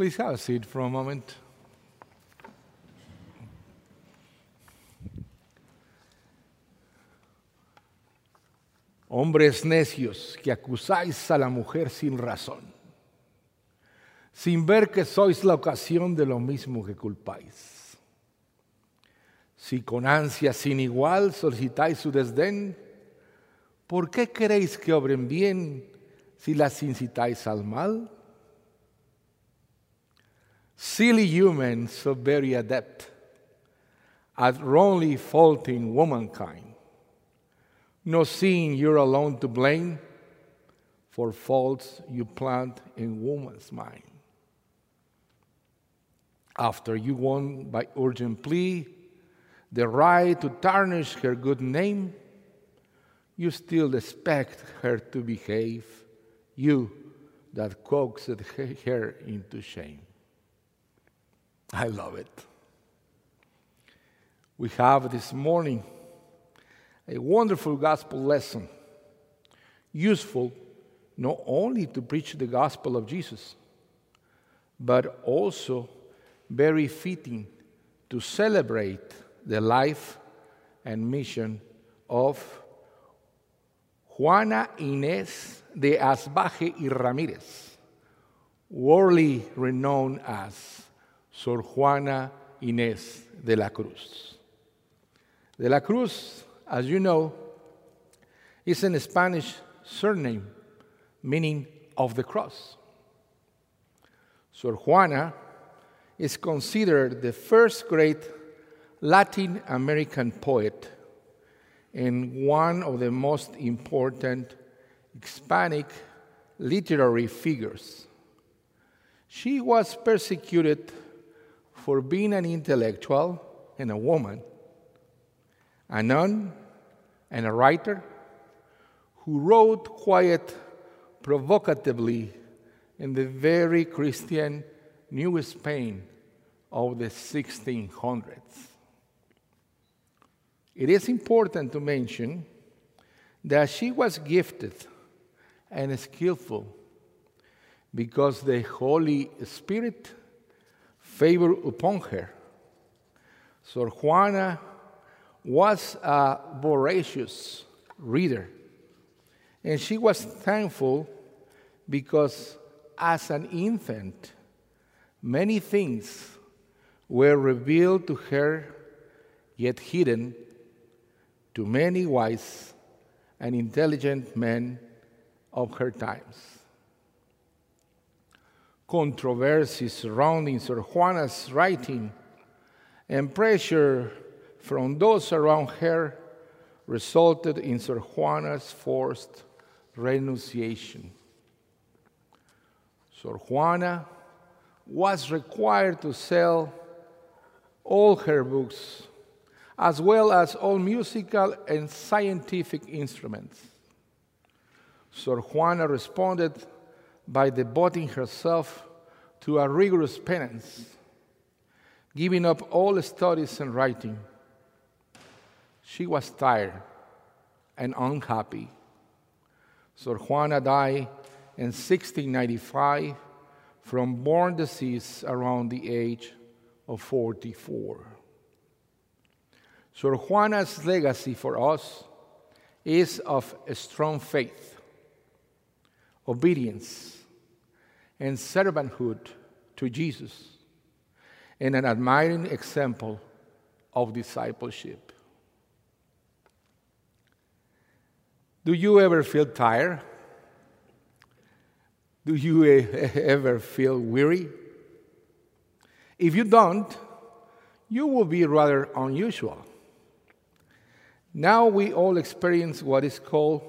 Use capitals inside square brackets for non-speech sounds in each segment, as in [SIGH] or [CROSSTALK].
Please have a seat for a moment. Hombres necios que acusáis a la mujer sin razón, sin ver que sois la ocasión de lo mismo que culpáis. Si con ansia sin igual solicitáis su desdén, ¿por qué queréis que obren bien si las incitáis al mal? Silly humans so very adept at wrongly faulting womankind no seeing you're alone to blame for faults you plant in woman's mind. After you won by urgent plea the right to tarnish her good name, you still expect her to behave, you that coaxed her into shame. I love it. We have this morning a wonderful gospel lesson, useful not only to preach the gospel of Jesus, but also very fitting to celebrate the life and mission of Juana Inés de Asbaje y Ramírez, worldly renowned as Sor Juana Inés de la Cruz. De la Cruz as you know, is an Spanish surname meaning of the cross. Sor Juana is considered the first great Latin American poet and one of the most important Hispanic literary figures. She was persecuted for being an intellectual and a woman, a nun, and a writer who wrote quite provocatively in the very Christian New Spain of the 1600s. It is important to mention that she was gifted and skillful because the Holy Spirit favored upon her. Sor Juana was a voracious reader. And she was thankful because as an infant, many things were revealed to her, yet hidden to many wise and intelligent men of her times. Controversies surrounding Sor Juana's writing and pressure from those around her resulted in Sor Juana's forced renunciation. Sor Juana was required to sell all her books, as well as all musical and scientific instruments. Sor Juana responded by devoting herself to a rigorous penance, giving up all studies and writing she was tired and unhappy. Sor Juana died in 1695 from born disease around the age of 44. Sor Juana's legacy for us is of strong faith, obedience, and servanthood to Jesus, and an admiring example of discipleship. Do you ever feel tired? Do you [LAUGHS] ever feel weary? If you don't, you will be rather unusual. Now we all experience what is called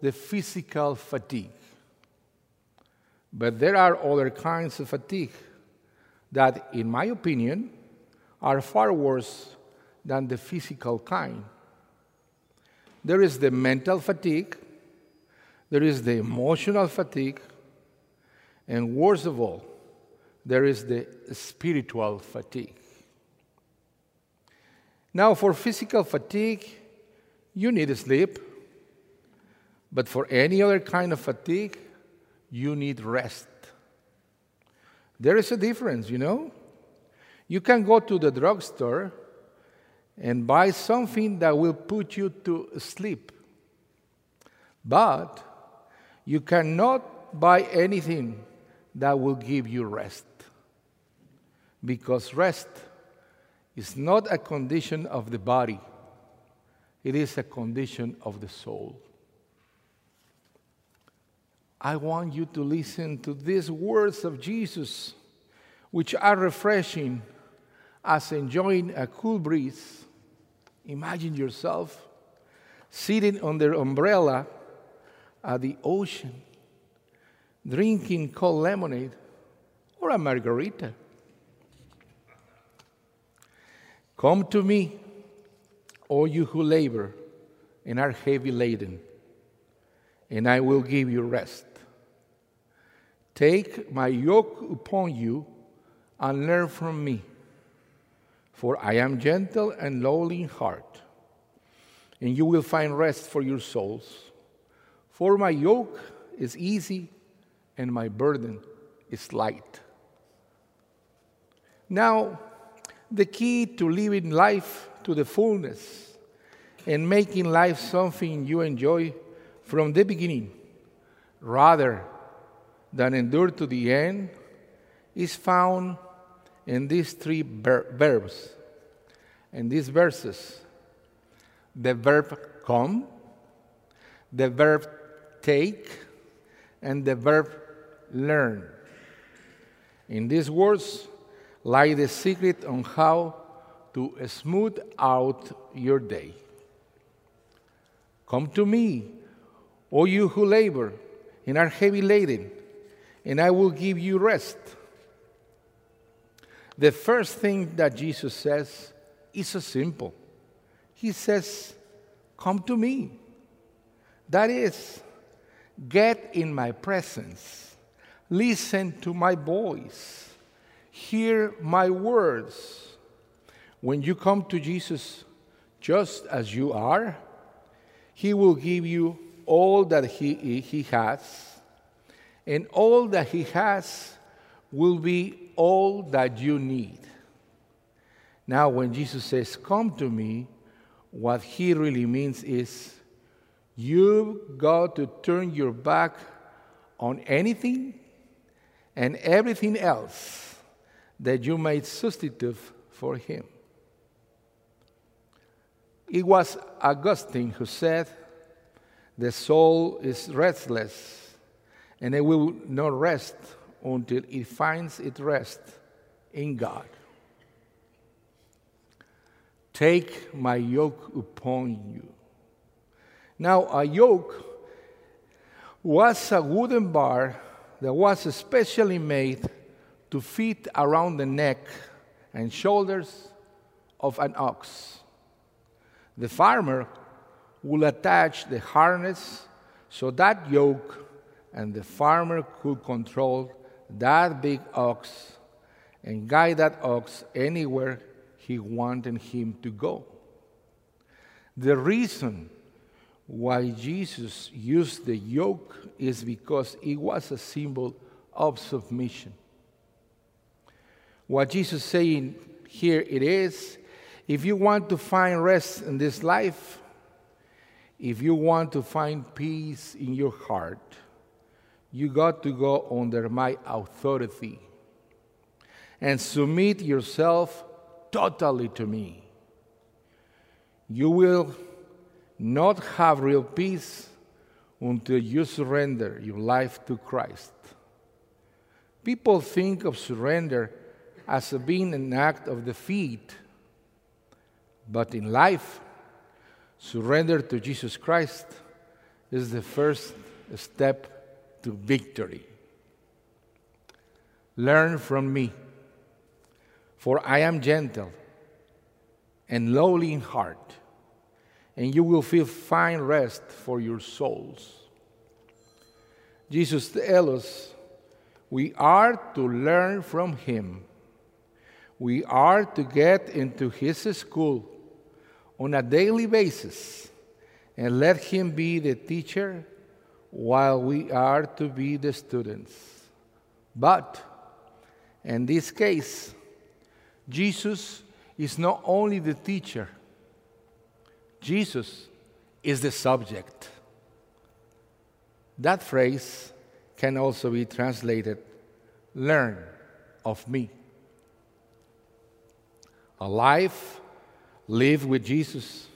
the physical fatigue. But there are other kinds of fatigue that, in my opinion, are far worse than the physical kind. There is the mental fatigue, there is the emotional fatigue, and worst of all, there is the spiritual fatigue. Now, for physical fatigue, you need sleep, but for any other kind of fatigue, you need rest. There is a difference, you know? You can go to the drugstore and buy something that will put you to sleep. But you cannot buy anything that will give you rest. Because rest is not a condition of the body, it is a condition of the soul. I want you to listen to these words of Jesus, which are refreshing as enjoying a cool breeze. Imagine yourself sitting under umbrella at the ocean, drinking cold lemonade or a margarita. Come to me, all you who labor and are heavy laden, and I will give you rest. Take my yoke upon you and learn from me, for I am gentle and lowly in heart, and you will find rest for your souls. For my yoke is easy and my burden is light. Now, the key to living life to the fullness and making life something you enjoy from the beginning, rather than endure to the end is found in these three ver- verbs. In these verses, the verb come, the verb take, and the verb learn. In these words lie the secret on how to smooth out your day. Come to me, all you who labor and are heavy laden and I will give you rest. The first thing that Jesus says is so simple. He says, Come to me. That is, get in my presence, listen to my voice, hear my words. When you come to Jesus just as you are, He will give you all that He, he has and all that He has will be all that you need. Now, when Jesus says, Come to me, what He really means is you've got to turn your back on anything and everything else that you made substitute for Him. It was Augustine who said, The soul is restless and it will not rest until it finds its rest in God. Take my yoke upon you. Now, a yoke was a wooden bar that was especially made to fit around the neck and shoulders of an ox. The farmer would attach the harness so that yoke and the farmer could control that big ox and guide that ox anywhere he wanted him to go. The reason why Jesus used the yoke is because it was a symbol of submission. What Jesus is saying here it is if you want to find rest in this life, if you want to find peace in your heart, you got to go under my authority and submit yourself totally to me. You will not have real peace until you surrender your life to Christ. People think of surrender as being an act of defeat, but in life, surrender to Jesus Christ is the first step to victory. Learn from me, for I am gentle and lowly in heart, and you will feel fine rest for your souls. Jesus tells us we are to learn from him. We are to get into his school on a daily basis and let him be the teacher while we are to be the students. But In this case, Jesus is not only the teacher, Jesus is the subject. That phrase can also be translated learn of me. A life lived with Jesus,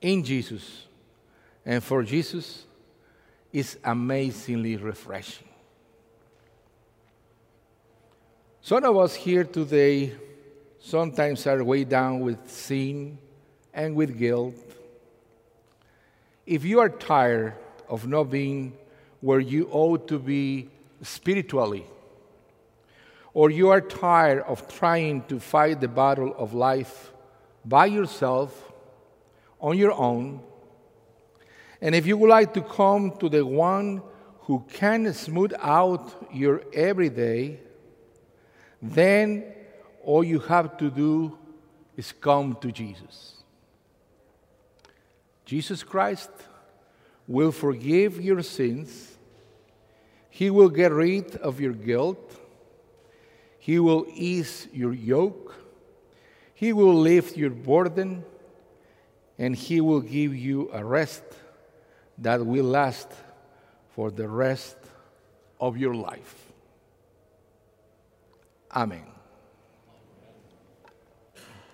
in Jesus, and for Jesus is amazingly refreshing. Some of us here today sometimes are weighed down with sin and with guilt. If you are tired of not being where you ought to be spiritually, or you are tired of trying to fight the battle of life by yourself, on your own, and if you would like to come to the one who can smooth out your everyday, then all you have to do is come to Jesus. Jesus Christ will forgive your sins, He will get rid of your guilt, He will ease your yoke, He will lift your burden, and He will give you a rest that will last for the rest of your life. Amen.